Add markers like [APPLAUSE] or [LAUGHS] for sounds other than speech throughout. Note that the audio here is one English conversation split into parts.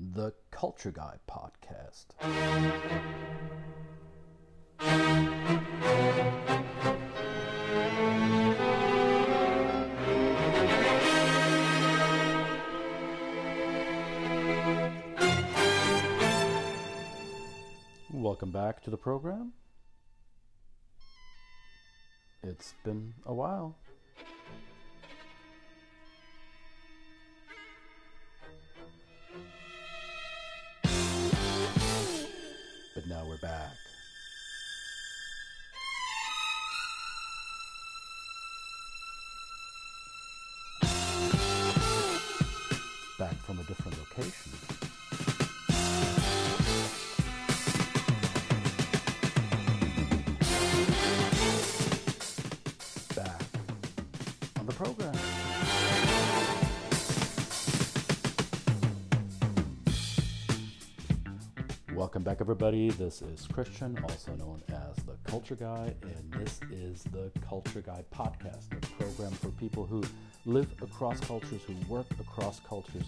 the Culture Guy podcast. Welcome back to the program. It's been a while. Back everybody. This is Christian, also known as the Culture Guy, and this is the Culture Guy podcast, a program for people who live across cultures, who work across cultures,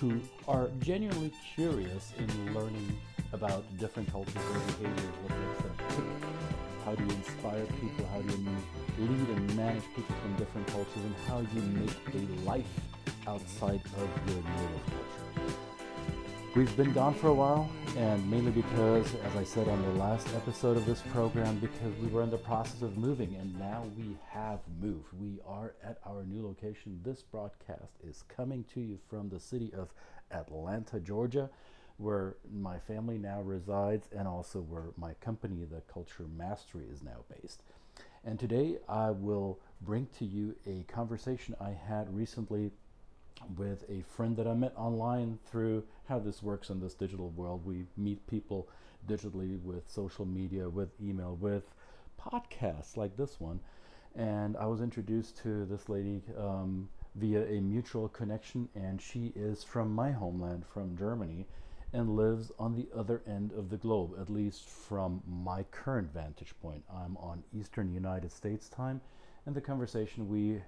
who are genuinely curious in learning about different cultures, their behaviors, what makes them tick, how do you inspire people, how do you lead and manage people from different cultures, and how you make a life outside of your native culture. We've been gone for a while, and mainly because, as I said on the last episode of this program, because we were in the process of moving, and now we have moved. We are at our new location. This broadcast is coming to you from the city of Atlanta, Georgia, where my family now resides, and also where my company, the Culture Mastery, is now based. And today I will bring to you a conversation I had recently with a friend that I met online through how this works in this digital world. We meet people digitally with social media, with email, with podcasts like this one. And I was introduced to this lady um, via a mutual connection, and she is from my homeland, from Germany, and lives on the other end of the globe, at least from my current vantage point. I'm on Eastern United States time, and the conversation we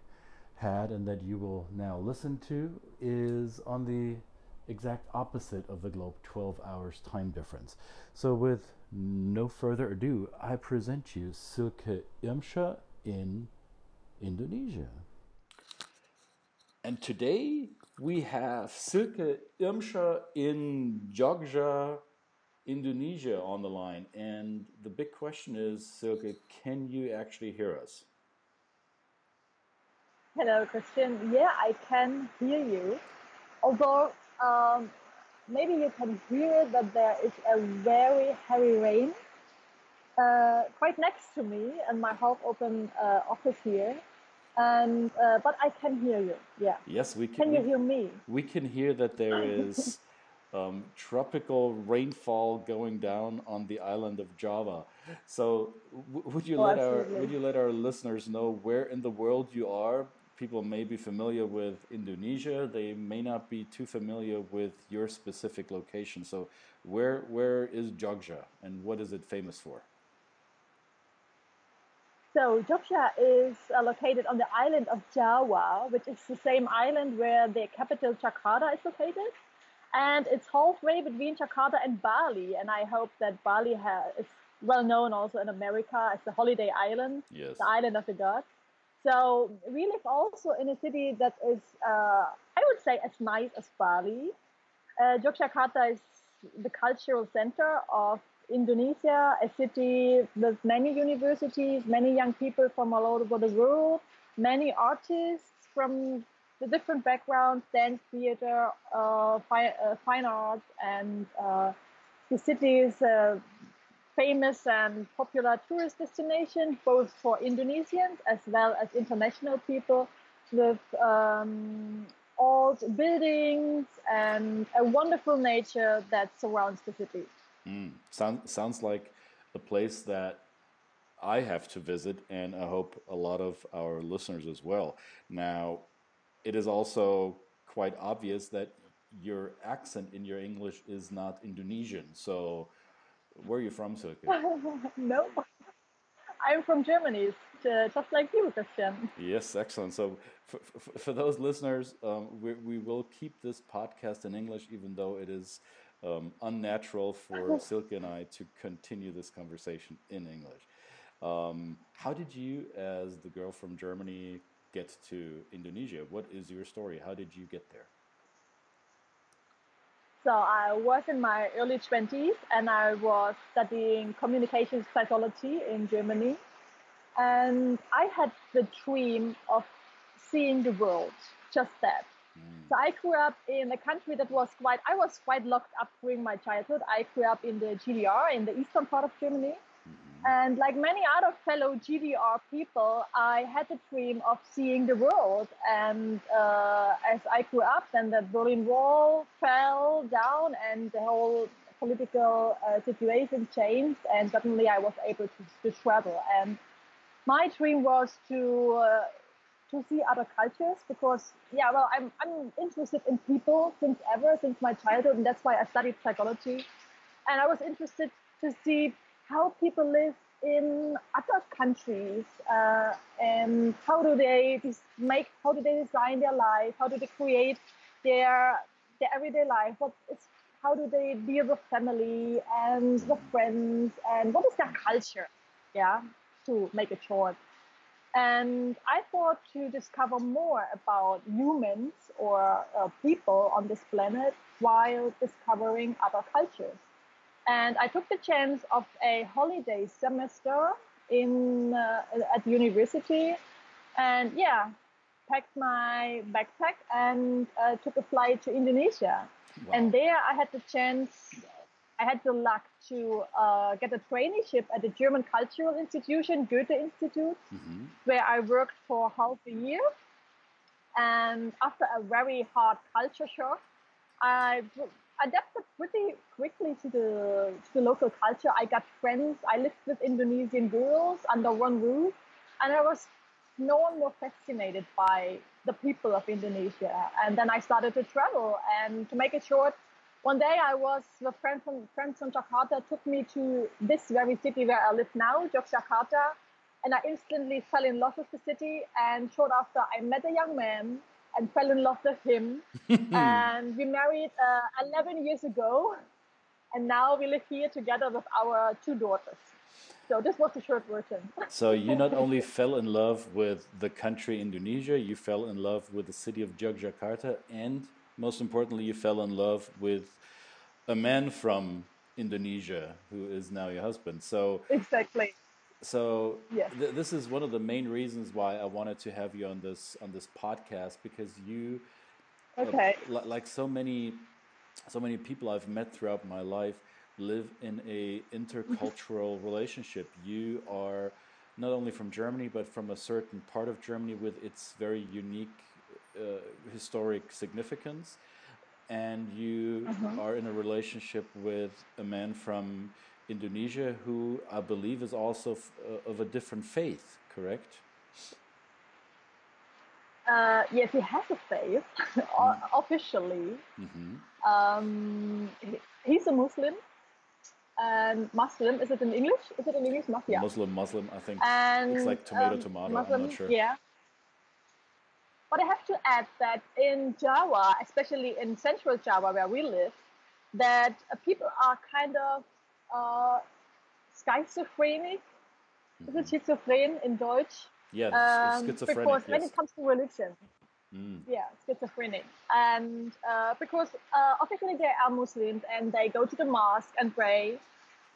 had and that you will now listen to is on the exact opposite of the globe 12 hours time difference. So with no further ado i present you silke irmscher in indonesia. And today we have silke irmscher in jogja indonesia on the line. And the big question is silke can you actually hear us Hello, Christian. Yeah, I can hear you. Although um, maybe you can hear that there is a very heavy rain uh, quite next to me in my half-open uh, office here. And uh, but I can hear you. Yeah. Yes, we can. Can you we, hear me? We can hear that there [LAUGHS] is um, tropical rainfall going down on the island of Java. So, w- would you Oh, let our would you let our listeners know where in the world you are? People may be familiar with Indonesia. They may not be too familiar with your specific location. So, where where is Jogja and what is it famous for? So Jogja is uh, located on the island of Java, which is the same island where the capital Jakarta is located. And it's halfway between Jakarta and Bali. And I hope that Bali ha- is well known also in America as the holiday island, Yes. the island of the gods. So we live also in a city that is, uh, I would say, as nice as Bali. Uh, Yogyakarta is the cultural center of Indonesia, a city with many universities, many young people from all over the world, many artists from the different backgrounds, dance, theater, uh, fine, uh, fine arts, and uh, the city is a famous and popular tourist destination, both for Indonesians as well as international people, with um, old buildings and a wonderful nature that surrounds the city. Mm. Sound, sounds like a place that I have to visit, and I hope a lot of our listeners as well. Now, it is also quite obvious that your accent in your English is not Indonesian. So, where are you from, Silke? [LAUGHS] no, I'm from Germany, just like you, Christian. Yes, excellent. So, for, for, for those listeners, um, we, we will keep this podcast in English, even though it is um, unnatural for [LAUGHS] Silke and I to continue this conversation in English. Um, how did you, as the girl from Germany, get to Indonesia? What is your story? How did you get there? So I was in my early 20s and I was studying communications psychology in Germany. And I had the dream of seeing the world, just that. Mm. So I grew up in a country that was quite, I was quite locked up during my childhood. I grew up in the GDR, in the eastern part of Germany. And like many other fellow GDR people, I had the dream of seeing the world. And uh, as I grew up, then the Berlin Wall fell down and the whole political uh, situation changed. And suddenly I was able to, to travel. And my dream was to uh, to see other cultures because yeah well I'm, I'm interested in people since ever since my childhood and that's why i studied psychology and i was interested to see how people live in other countries uh, and how do they make how do they design their life? How do they create their their everyday life? What is how do they deal with family and with friends? And what is their culture? Yeah to make it short. And I thought to discover more about humans or uh, people on this planet while discovering other cultures. And I took the chance of a holiday semester in uh, at university, and yeah, packed my backpack and uh, took a flight to Indonesia. Wow. And there I had the chance I had the luck to uh, get a traineeship at the German Cultural Institution, Goethe Institute, mm-hmm. where I worked for half a year. And after a very hard culture shock, I adapted pretty quickly to the, to the local culture. I got friends. I lived with Indonesian girls under one roof. And I was no one more fascinated by the people of Indonesia. And then I started to travel. And to make it short, one day I was with friends from friends from Jakarta took me to this very city where I live now, Yogyakarta, and I instantly fell in love with the city. And short after, I met a young man and fell in love with him. [LAUGHS] and we married uh, 11 years ago, and now we live here together with our two daughters. So this was the short version. so you not [LAUGHS] only fell in love with the country Indonesia, you fell in love with the city of Yogyakarta and most importantly, you fell in love with a man from Indonesia who is now your husband. So exactly. So yes. th this is one of the main reasons why I wanted to have you on this on this podcast because you, uh, okay, uh, like so many, so many people I've met throughout my life, live in a intercultural relationship. You are not only from Germany but from a certain part of Germany with its very unique uh, historic significance, and you uh-huh. are in a relationship with a man from Indonesia who I believe is also f- uh, of a different faith, correct? Uh, yes, he has a faith [LAUGHS] mm. officially. Mm-hmm. Um, he's a Muslim. And Muslim, is it in English? Is it in English? Yeah. Muslim, Muslim, I think. And, it's like tomato, um, tomato. Muslim, I'm not sure. Yeah. But I have to add that in Java, especially in central Java where we live, that uh, people are kind of uh, schizophrenic. Is it mm-hmm. schizophren in Deutsch? Yeah, um, schizophrenic. Because yes. when it comes to religion, mm. yeah, schizophrenic. And uh, because uh, officially they are Muslims and they go to the mosque and pray,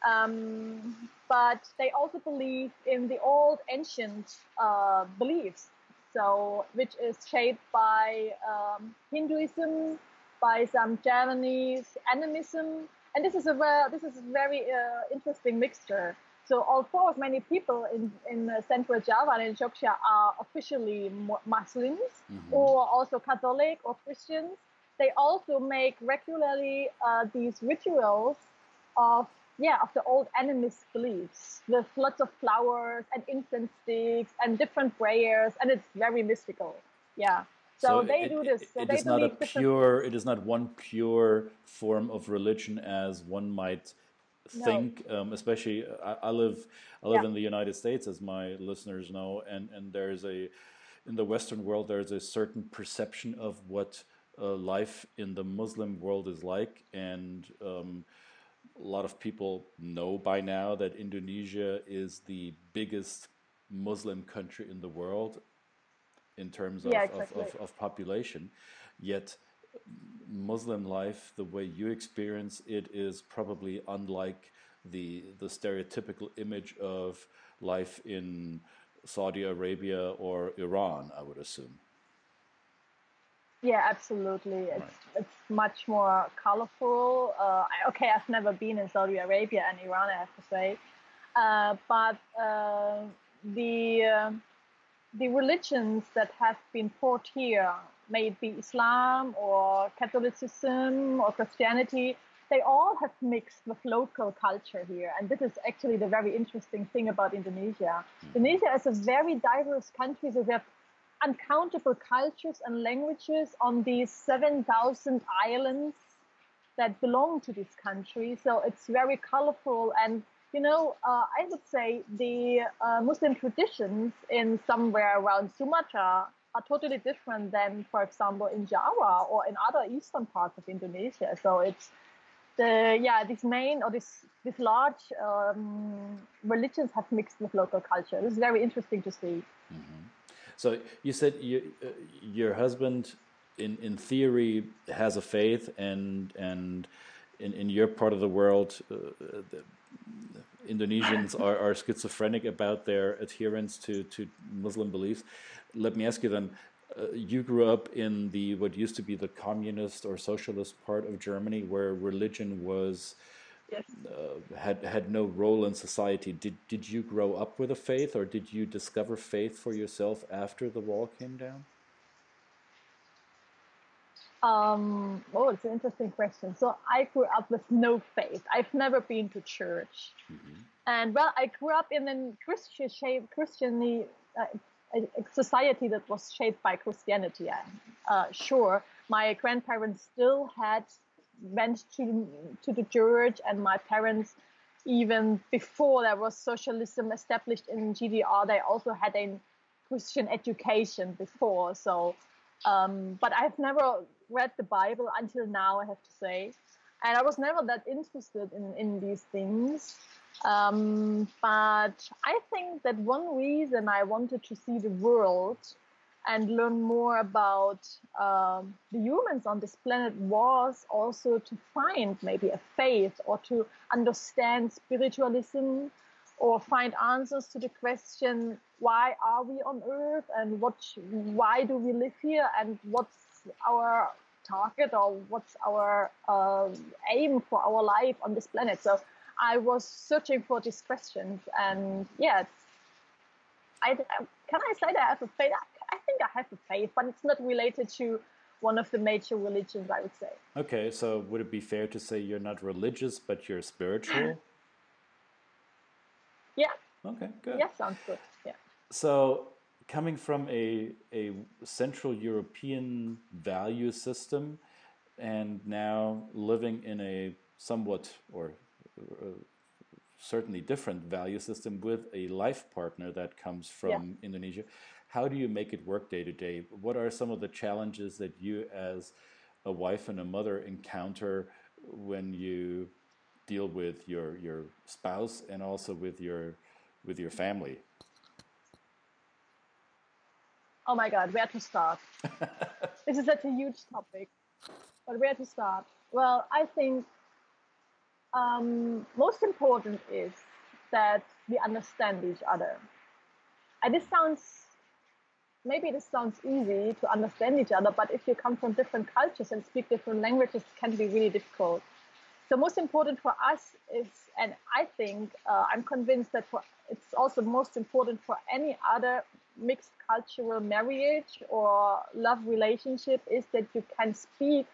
um, but they also believe in the old ancient uh, beliefs so which is shaped by um, Hinduism, by some Javanese animism, and this is a very, this is a very uh, interesting mixture. So although many people in, in uh, Central Java and in Jogja are officially Muslims mm-hmm. or also Catholic or Christians, they also make regularly uh, these rituals of yeah, of the old animist beliefs with lots of flowers and incense sticks and different prayers, and it's very mystical. Yeah. So, so they it, do this. So it is not a pure. It is not one pure form of religion as one might think, no. um, especially I, I, live I live yeah. in the United States, as my listeners know, and and there's a in the Western world there's a certain perception of what uh, life in the Muslim world is like, and um, a lot of people know by now that Indonesia is the biggest Muslim country in the world in terms of, yeah, exactly. of, of, of population. Yet Muslim life, the way you experience it, is probably unlike the the stereotypical image of life in Saudi Arabia or Iran. I would assume. Yeah, absolutely. It's right. it's much more colorful. Uh, okay, I've never been in Saudi Arabia and Iran, I have to say, uh, but uh, the uh, the religions that have been taught here, may it be Islam or Catholicism or Christianity, they all have mixed with local culture here. And this is actually the very interesting thing about Indonesia. Hmm. Indonesia is a very diverse country. So we have uncountable cultures and languages on these 7,000 islands that belong to this country. So it's very colorful and you know, uh, I would say the uh, Muslim traditions in somewhere around Sumatra are totally different than, for example, in Java or in other eastern parts of Indonesia. So it's the yeah, these main or this this large um, religions have mixed with local culture. It's very interesting to see. Mm-hmm. So you said you, uh, your husband, in in theory, has a faith, and and in, in your part of the world, uh, the, Indonesians are, are schizophrenic about their adherence to, to Muslim beliefs. Let me ask you then, uh, you grew up in the what used to be the communist or socialist part of Germany, where religion was yes. uh, had had no role in society. Did did you grow up with a faith, or did you discover faith for yourself after the wall came down? Um, oh, it's an interesting question. So I grew up with no faith. I've never been to church, mm-hmm. and well, I grew up in a Christian shape, Christianly uh, a, society that was shaped by Christianity. Uh, sure, my grandparents still had went to to the church, and my parents, even before there was socialism established in GDR, they also had a Christian education before. So, um, but I've never read the Bible until now, I have to say. And I was never that interested in, in these things. Um, but I think that one reason I wanted to see the world and learn more about um, the humans on this planet was also to find maybe a faith or to understand spiritualism or find answers to the question why are we on earth and what why do we live here and what's our target or what's our uh, aim for our life on this planet. So I was searching for these questions, and yeah, I, can I say that I have a faith? I think I have a faith, but it's not related to one of the major religions, I would say. Okay, so would it be fair to say you're not religious, but you're spiritual? [LAUGHS] yeah. Okay, good. Yeah, sounds good. Yeah. So coming from a, a Central European value system and now living in a somewhat or uh, certainly different value system with a life partner that comes from yeah. Indonesia, how do you make it work day to day? What are some of the challenges that you, as a wife and a mother, encounter when you deal with your your spouse and also with your with your family? Oh my God, where to start? [LAUGHS] this is such a huge topic, but where to start? Well, I think um, most important is that we understand each other. And this sounds, maybe this sounds easy to understand each other, but if you come from different cultures and speak different languages, it can be really difficult. So most important for us is, and I think uh, I'm convinced that for, it's also most important for any other mixed cultural marriage or love relationship is that you can speak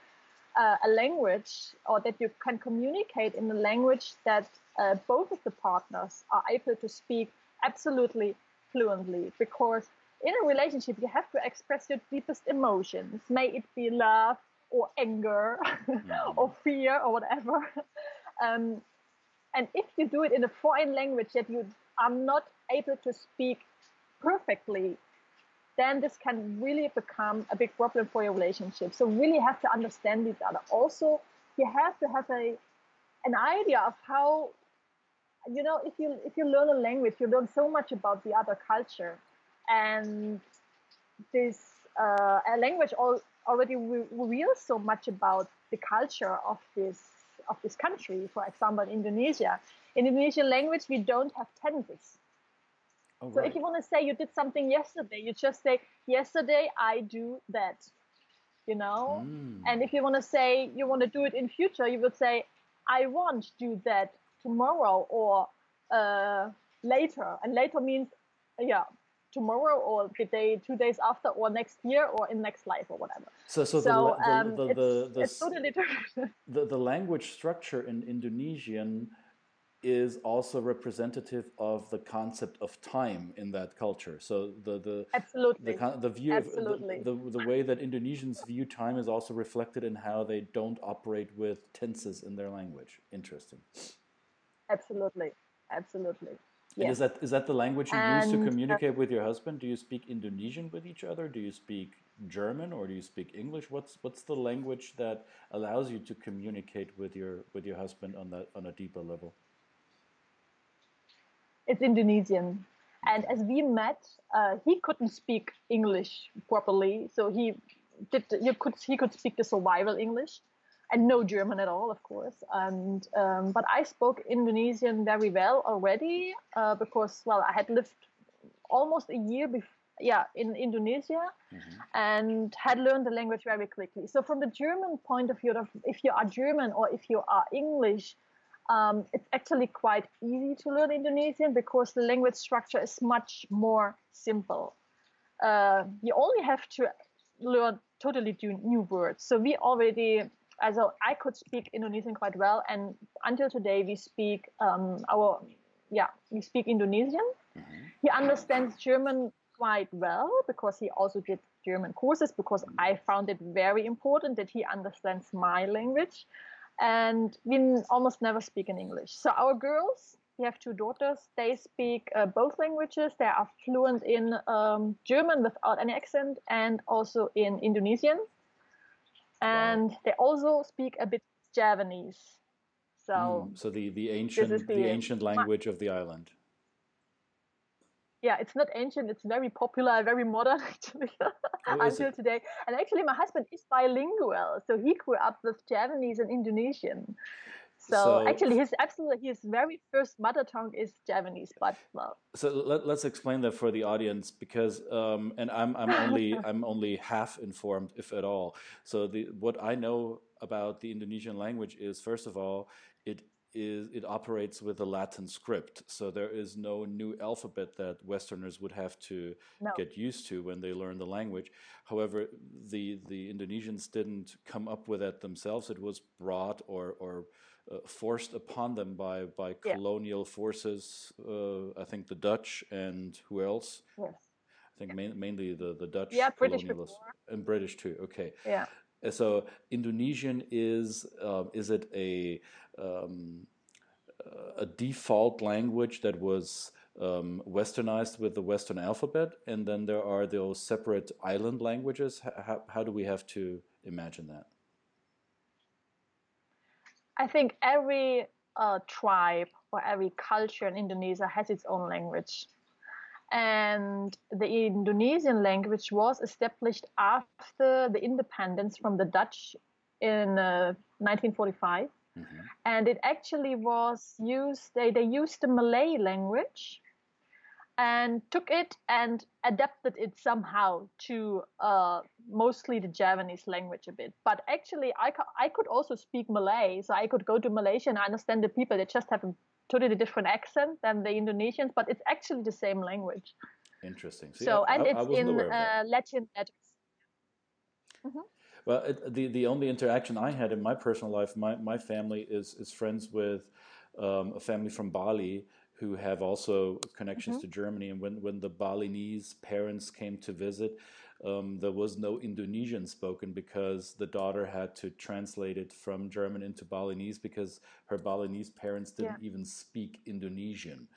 uh, a language or that you can communicate in a language that uh, both of the partners are able to speak absolutely fluently because in a relationship you have to express your deepest emotions. May it be love or anger mm-hmm. [LAUGHS] or fear or whatever [LAUGHS] um, And if you do it in a foreign language that you are not able to speak perfectly, then this can really become a big problem for your relationship. So really have to understand each other. Also, you have to have a an idea of how you know if you if you learn a language, you learn so much about the other culture, and this uh, a language all, already reveals so much about the culture of this of this country. For example, in Indonesia. In Indonesian language, we don't have tenses. Oh, so right. if you want to say you did something yesterday, you just say, yesterday I do that, you know? Mm. And if you want to say you want to do it in future, you would say, I want to do that tomorrow or uh, later. And later means, yeah, tomorrow or the day, two days after or next year or in next life or whatever. So, so, so the, um, the, the, the, it's totally different. [LAUGHS] The, the language structure in Indonesian is also representative of the concept of time in that culture. So the the absolutely the, the view absolutely. of the, the, the way that Indonesians view time is also reflected in how they don't operate with tenses in their language. Interesting. Absolutely, absolutely. Yes. Is that is that the language you and, use to communicate uh, with your husband? Do you speak Indonesian with each other? Do you speak German or do you speak English? What's what's the language that allows you to communicate with your with your husband on that on a deeper level? It's Indonesian. And as we met, uh, he couldn't speak English properly, so he did. You could he could speak the survival English, and no German at all, of course. And um, but I spoke Indonesian very well already uh, because well I had lived almost a year before yeah in indonesia mm-hmm. and had learned the language very quickly so from the german point of view if you are german or if you are english um, it's actually quite easy to learn Indonesian because the language structure is much more simple. Uh, you only have to learn totally new words. So we already, as I could speak Indonesian quite well, and until today we speak um, our, yeah, we speak Indonesian. Mm-hmm. He understands German quite well because he also did German courses because I found it very important that he understands my language and we almost never speak in English. So our girls, we have two daughters, they speak uh, both languages. They are fluent in um, German without any accent and also in Indonesian. And wow. they also speak a bit Javanese. So, mm, so the, the ancient the, the, ancient language of the island yeah, it's not ancient. It's very popular, very modern [LAUGHS] actually until today. And actually, my husband is bilingual, so he grew up with Javanese and Indonesian. So, so actually, his absolutely his very first mother tongue is Javanese, but well. So let, us explain that for the audience because, um, and I'm I'm only [LAUGHS] I'm only half informed, if at all. So the what I know about the Indonesian language is first of all, it is it operates with a Latin script, so there is no new alphabet that Westerners would have to no. get used to when they learn the language. However, the the Indonesians didn't come up with that themselves; it was brought or or uh, forced upon them by by yeah. colonial forces. Uh, I think the Dutch and who else? Yes. I think main, mainly the the Dutch yeah, British and British too. Okay. Yeah. So Indonesian is uh, is it a um, a default language that was um, westernized with the Western alphabet, and then there are those separate island languages. How, how do we have to imagine that? I think every uh, tribe or every culture in Indonesia has its own language. And the Indonesian language was established after the independence from the Dutch in uh, 1945. Mm-hmm. And it actually was used, they, they used the Malay language and took it and adapted it somehow to uh, mostly the Javanese language a bit. But actually, I, I could also speak Malay, so I could go to Malaysia and I understand the people. They just have a totally different accent than the Indonesians, but it's actually the same language. Interesting. So, so and I, it's I in uh, Latin letters. Mm-hmm. Well, it, the the only interaction I had in my personal life, my my family is is friends with um, a family from Bali who have also connections mm-hmm. to Germany. And when when the Balinese parents came to visit, um, there was no Indonesian spoken because the daughter had to translate it from German into Balinese because her Balinese parents didn't yeah. even speak Indonesian.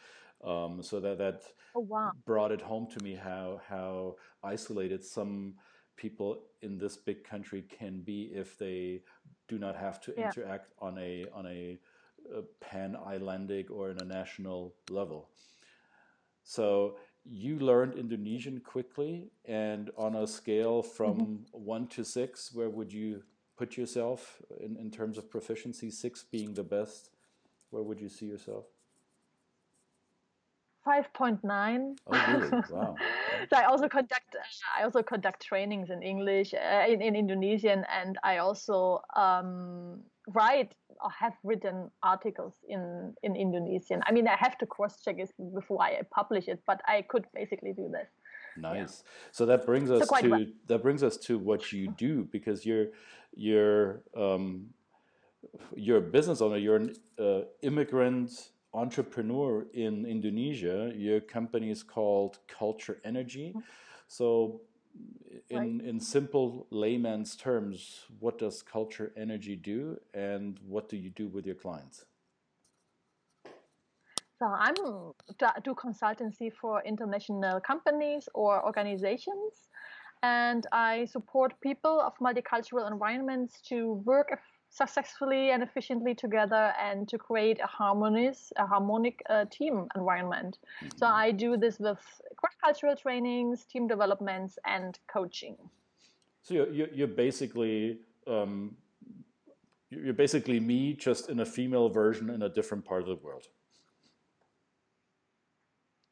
Um, so that that oh, wow. brought it home to me how how isolated some people in this big country can be if they do not have to yeah. interact on a on a, a pan islandic or in a national level. So you learned Indonesian quickly, and on a scale from mm -hmm. one to six, where would you put yourself in, in terms of proficiency? Six being the best, where would you see yourself? 5.9 oh really [LAUGHS] wow so i also conduct i also conduct trainings in english uh, in, in indonesian and i also um, write or have written articles in in indonesian i mean i have to cross check it before i publish it but i could basically do this nice yeah. so that brings us so to well. that brings us to what you do because you're you're um, you're a business owner you're an uh, immigrant entrepreneur in Indonesia. Your company is called Culturenergy. Mm-hmm. So, in right. in simple layman's terms, what does Culturenergy do, and what do you do with your clients? So I'm do consultancy for international companies or organizations, and I support people of multicultural environments to work successfully and efficiently together and to create a harmonious, a harmonic uh, team environment. Mm-hmm. So I do this with cross-cultural trainings, team developments, and coaching. So you're, you're basically um, you're basically me, just in a female version in a different part of the world.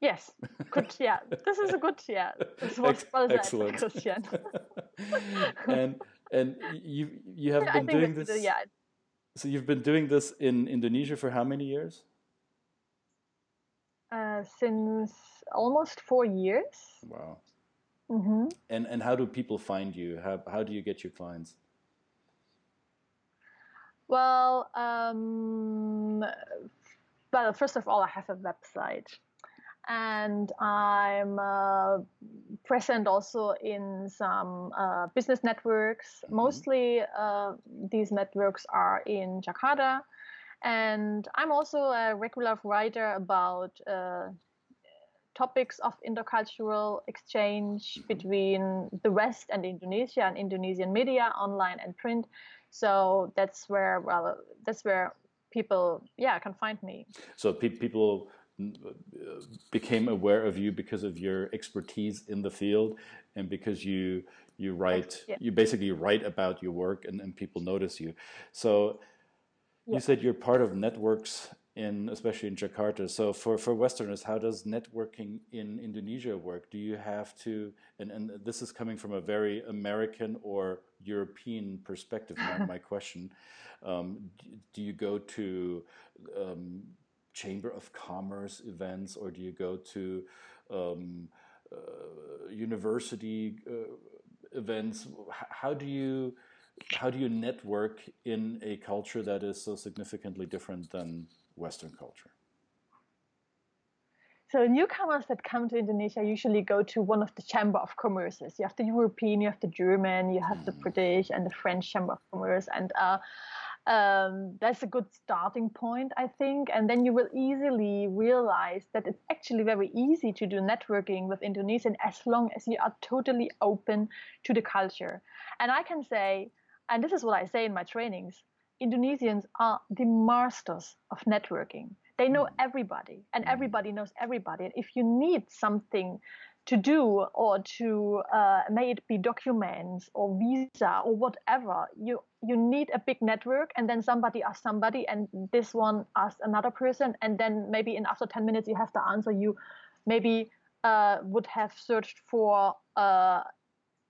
Yes, good. Yeah, this is a good. Yeah, this was well Excellent. Christian. [LAUGHS] and and you you have been doing this. The, yeah. So you've been doing this in Indonesia for how many years? Uh, since almost four years. Wow. Mm-hmm. And and how do people find you? How how do you get your clients? Well, um, well, first of all, I have a website and I'm uh, present also in some uh, business networks. Mm-hmm. Mostly, uh, these networks are in Jakarta, and I'm also a regular writer about uh, topics of intercultural exchange mm-hmm. between the West and Indonesia and Indonesian media, online and print. So that's where, well, that's where people, yeah, can find me. So pe- people became aware of you because of your expertise in the field and because you you write yeah. you basically write about your work and, and people notice you so yeah. you said you're part of networks in especially in Jakarta so for for westerners how does networking in Indonesia work do you have to and, and this is coming from a very American or European perspective my, my [LAUGHS] question um, do you go to um, chamber of commerce events or do you go to um, uh, university uh, events how do you how do you network in a culture that is so significantly different than western culture so newcomers that come to Indonesia usually go to one of the chamber of commerces. You have the European, you have the German, you have the mm. British and the French chamber of commerce, and uh, um, that's a good starting point, I think. And then you will easily realize that it's actually very easy to do networking with Indonesian as long as you are totally open to the culture. And I can say, and this is what I say in my trainings Indonesians are the masters of networking. They know everybody, and everybody knows everybody. And if you need something to do or to uh, may it be documents or visa or whatever you you need a big network and then somebody asks somebody and this one asks another person and then maybe in after 10 minutes you have the answer you. Maybe uh, would have searched for uh,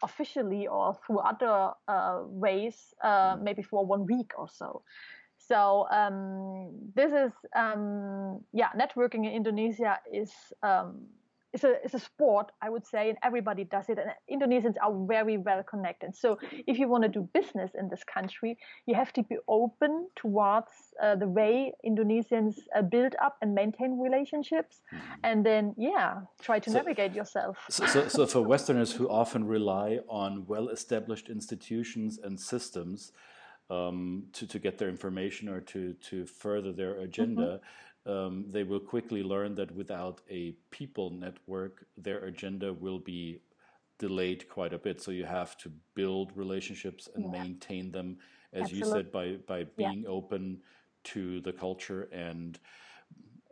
officially or through other uh, ways uh, maybe for one week or so. So um, this is um, yeah networking in indonesia is um, it's a it's a sport, I would say, and everybody does it. And Indonesians are very well connected. So if you want to do business in this country, you have to be open towards uh, the way Indonesians uh, build up and maintain relationships, mm-hmm. and then yeah, try to so, navigate yourself. So, so, so for Westerners who often rely on well-established institutions and systems. Um, to, to get their information or to, to further their agenda. Mm -hmm um, they will quickly learn that without a people network, their agenda will be delayed quite a bit. So you have to build relationships and yeah. maintain them, as Absolutely. you said, by by being yeah. open to the culture and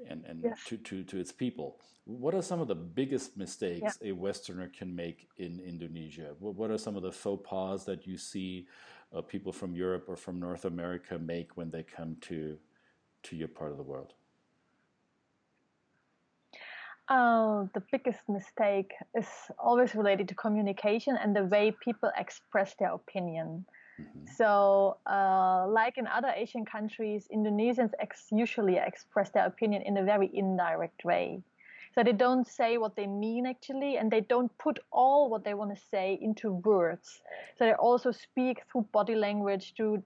and and yes. to, to to its people. What are some of the biggest mistakes yeah. a Westerner can make in Indonesia? What, what are some of the faux pas that you see uh, people from Europe or from North America make when they come to to your part of the world? Oh, the biggest mistake is always related to communication and the way people express their opinion. Mm-hmm. So, uh, like in other Asian countries, Indonesians ex- usually express their opinion in a very indirect way. So they don't say what they mean actually, and they don't put all what they want to say into words. So they also speak through body language, through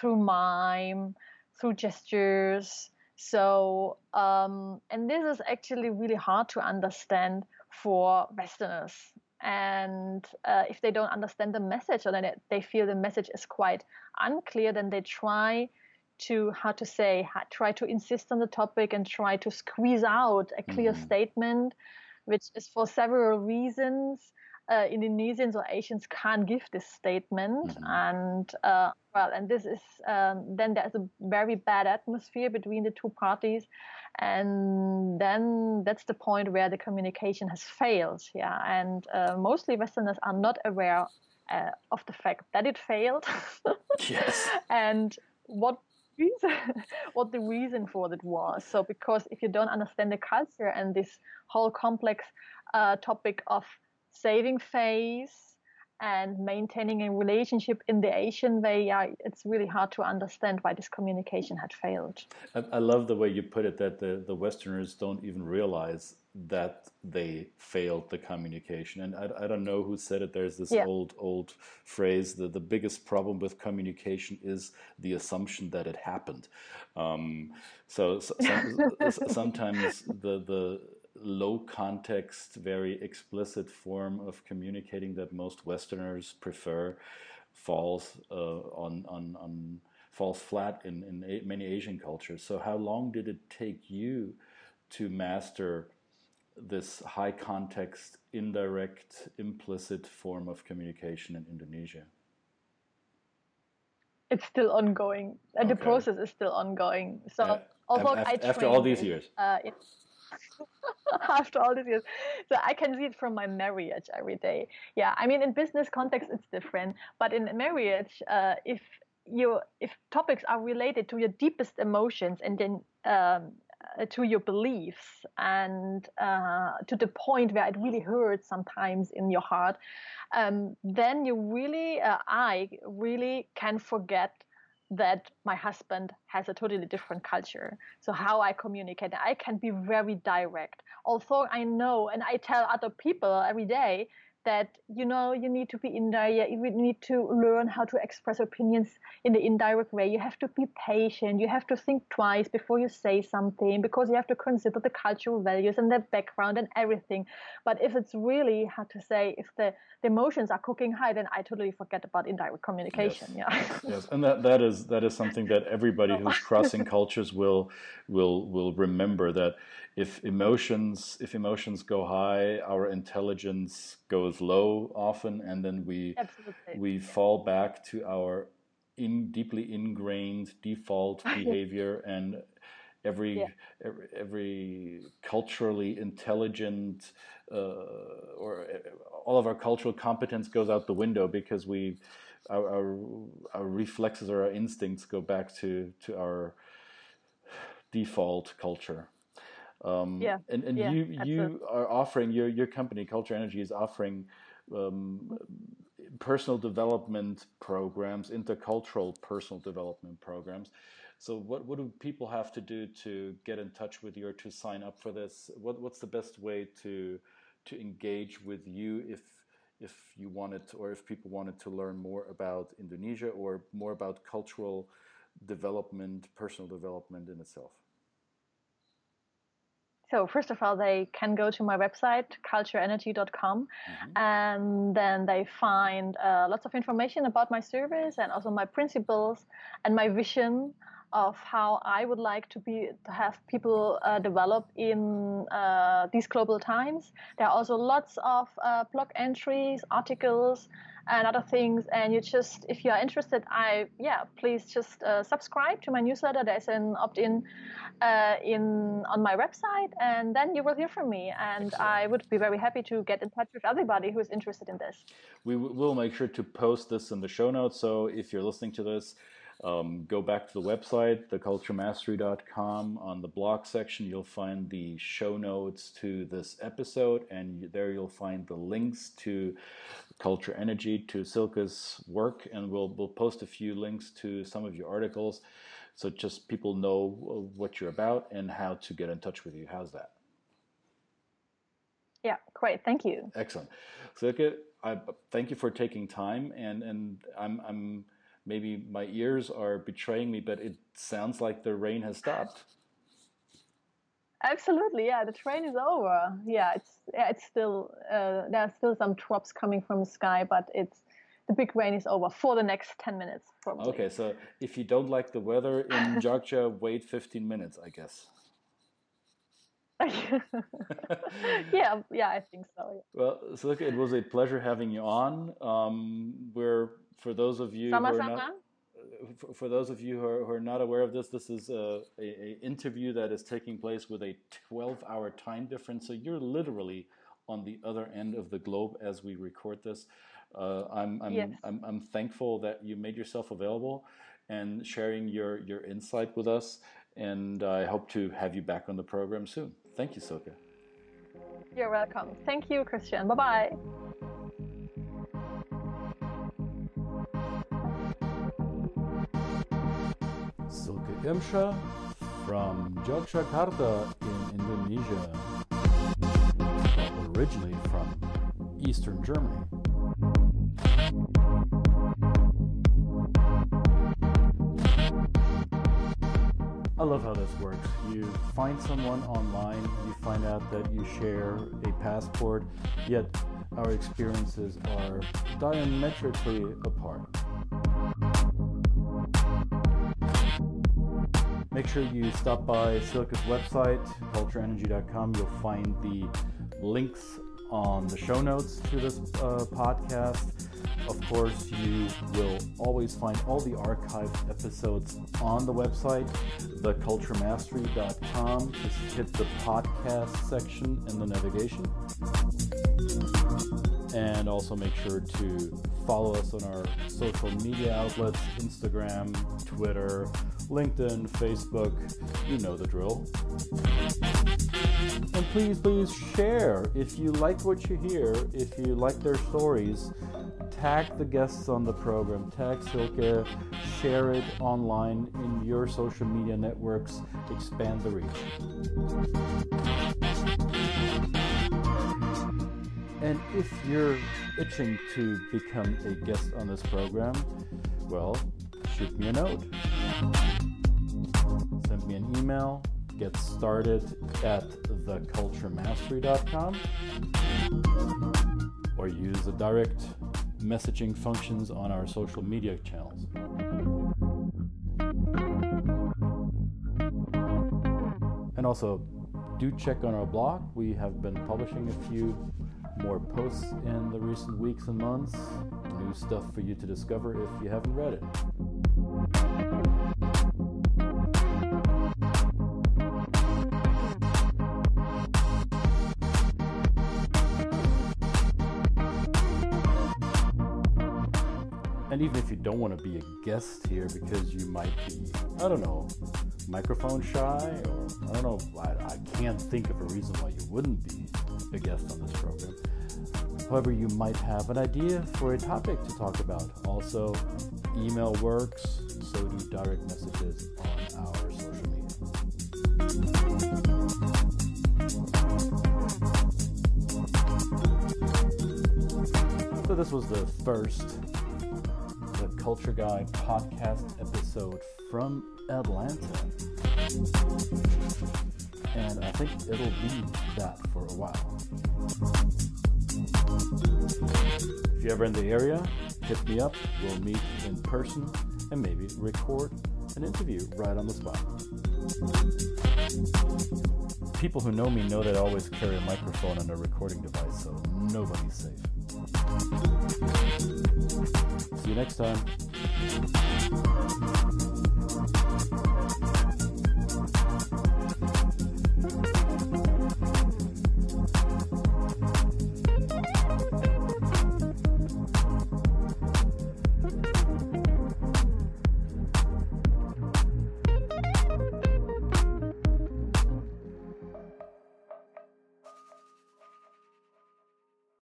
through mime, through gestures. So, um, and this is actually really hard to understand for Westerners. And uh, if they don't understand the message or then they feel the message is quite unclear, then they try to, how to say, try to insist on the topic and try to squeeze out a clear mm-hmm. statement, which is for several reasons uh, Indonesians or Asians can't give this statement, mm-hmm. and uh, well, and this is um, then there's a very bad atmosphere between the two parties, and then that's the point where the communication has failed. Yeah, and uh, mostly Westerners are not aware uh, of the fact that it failed. [LAUGHS] yes, and what reason, [LAUGHS] what the reason for that was. So, because if you don't understand the culture and this whole complex uh, topic of saving face and maintaining a relationship in the Asian way, yeah, it's really hard to understand why this communication had failed. I, I love the way you put it that the, the Westerners don't even realize that they failed the communication. And I, I don't know who said it. There's this yeah. old, old phrase that the biggest problem with communication is the assumption that it happened. Um, so, so, so [LAUGHS] sometimes the, the, low context, very explicit form of communicating that most Westerners prefer falls uh, on, on, on falls flat in, in many Asian cultures. So how long did it take you to master this high context, indirect, implicit form of communication in Indonesia? It's still ongoing. Okay. The process is still ongoing. So, although after, I after all these years, uh, [LAUGHS] after all these years. So I can see it from my marriage every day. Yeah, I mean, in business context, it's different, but in marriage, uh, if you if topics are related to your deepest emotions and then um, uh, to your beliefs and uh, to the point where it really hurts sometimes in your heart, um, then you really, uh, I really can forget that my husband has a totally different culture. So how I communicate, I can be very direct. Although I know, and I tell other people every day that you know you need to be in there. You need to learn how to express opinions in the indirect way. You have to be patient. You have to think twice before you say something because you have to consider the cultural values and the background and everything. But if it's really hard to say if the, the emotions are cooking high then i totally forget about indirect communication. Yes. yeah. Yes. And that that is that is something that everybody who's [LAUGHS] crossing cultures will will will remember that if emotions if emotions go high our intelligence goes low often and then we Absolutely. we fall back to our in deeply ingrained default [LAUGHS] behavior and every, yeah. every, every culturally intelligent uh, or all of our cultural competence goes out the window because we our, our, our reflexes or our instincts go back to to our default culture um, yeah. And, and yeah, you you are offering your your company Culturenergy is offering um, personal development programs, intercultural personal development programs. So, what, what do people have to do to get in touch with you or to sign up for this? What, what's the best way to to engage with you if if you wanted or if people wanted to learn more about Indonesia or more about cultural development, personal development in itself? So first of all, they can go to my website, culturenergy.com, mm-hmm. and then they find uh, lots of information about my service and also my principles and my vision of how I would like to be to have people uh, develop in uh, these global times. There are also lots of uh, blog entries, articles, and other things. And you just, if you are interested, I yeah, please just uh, subscribe to my newsletter. There's an opt-in uh, in on my website, and then you will hear from me. And Excellent. I would be very happy to get in touch with everybody who is interested in this. We will make sure to post this in the show notes. So if you're listening to this um, go back to the website, theculturemastery.com. On the blog section, you'll find the show notes to this episode, and there you'll find the links to Culturenergy, to Silke's work, and we'll, we'll post a few links to some of your articles so just people know what you're about and how to get in touch with you. How's that? Yeah, great. Thank you. Excellent. Silke, I thank you for taking time, and and I'm I'm maybe my ears are betraying me, but it sounds like the rain has stopped. Absolutely, yeah. The train is over. Yeah, it's yeah, it's still uh, there are still some drops coming from the sky, but it's the big rain is over for the next ten minutes. Probably. Okay, so if you don't like the weather in [LAUGHS] Jogja, wait fifteen minutes, I guess. [LAUGHS] yeah, yeah, I think so. Yeah. Well, look, it was a pleasure having you on. Um, we're for those of you Sama who are not, for, for those of you who are, who are, not aware of this, this is a, a, a interview that is taking place with a 12-hour time difference. So you're literally on the other end of the globe as we record this. Uh, I'm, I'm, yes. I'm, I'm thankful that you made yourself available and sharing your, your insight with us. And I hope to have you back on the program soon. Thank you, Silke. You're welcome. Thank you, Christian. Bye bye. Irmscher from Yogyakarta in Indonesia, originally from Eastern Germany. I love how this works. You find someone online, you find out that you share a passport, yet our experiences are diametrically apart. Make sure you stop by Silke's website, culturenergy.com. You'll find the links on the show notes to this uh, podcast. Of course, you will always find all the archived episodes on the website, theculturemastery.com. Just hit the podcast section in the navigation. And also make sure to follow us on our social media outlets Instagram, Twitter, LinkedIn, Facebook, you know the drill. And please, please share if you like what you hear, if you like their stories. Tag the guests on the program, tag Silke, share it online in your social media networks, expand the reach. And if you're itching to become a guest on this program, well, shoot me a note send me an email, get started at theculturemastery.com, or use the direct messaging functions on our social media channels. And also, do check on our blog. We have been publishing a few more posts in the recent weeks and months. New stuff for you to discover if you haven't read it. And even if you don't want to be a guest here because you might be, I don't know, microphone shy, or I don't know, I, I can't think of a reason why you wouldn't be a guest on this program. However, you might have an idea for a topic to talk about. Also, email works, so do direct messages on our social media. So, this was the first The Culture Guy podcast episode from Atlanta. And I think it'll be that for a while. If you're ever in the area, hit me up. We'll meet in person and maybe record an interview right on the spot. People who know me know that I always carry a microphone and a recording device, so nobody's safe. See you next time.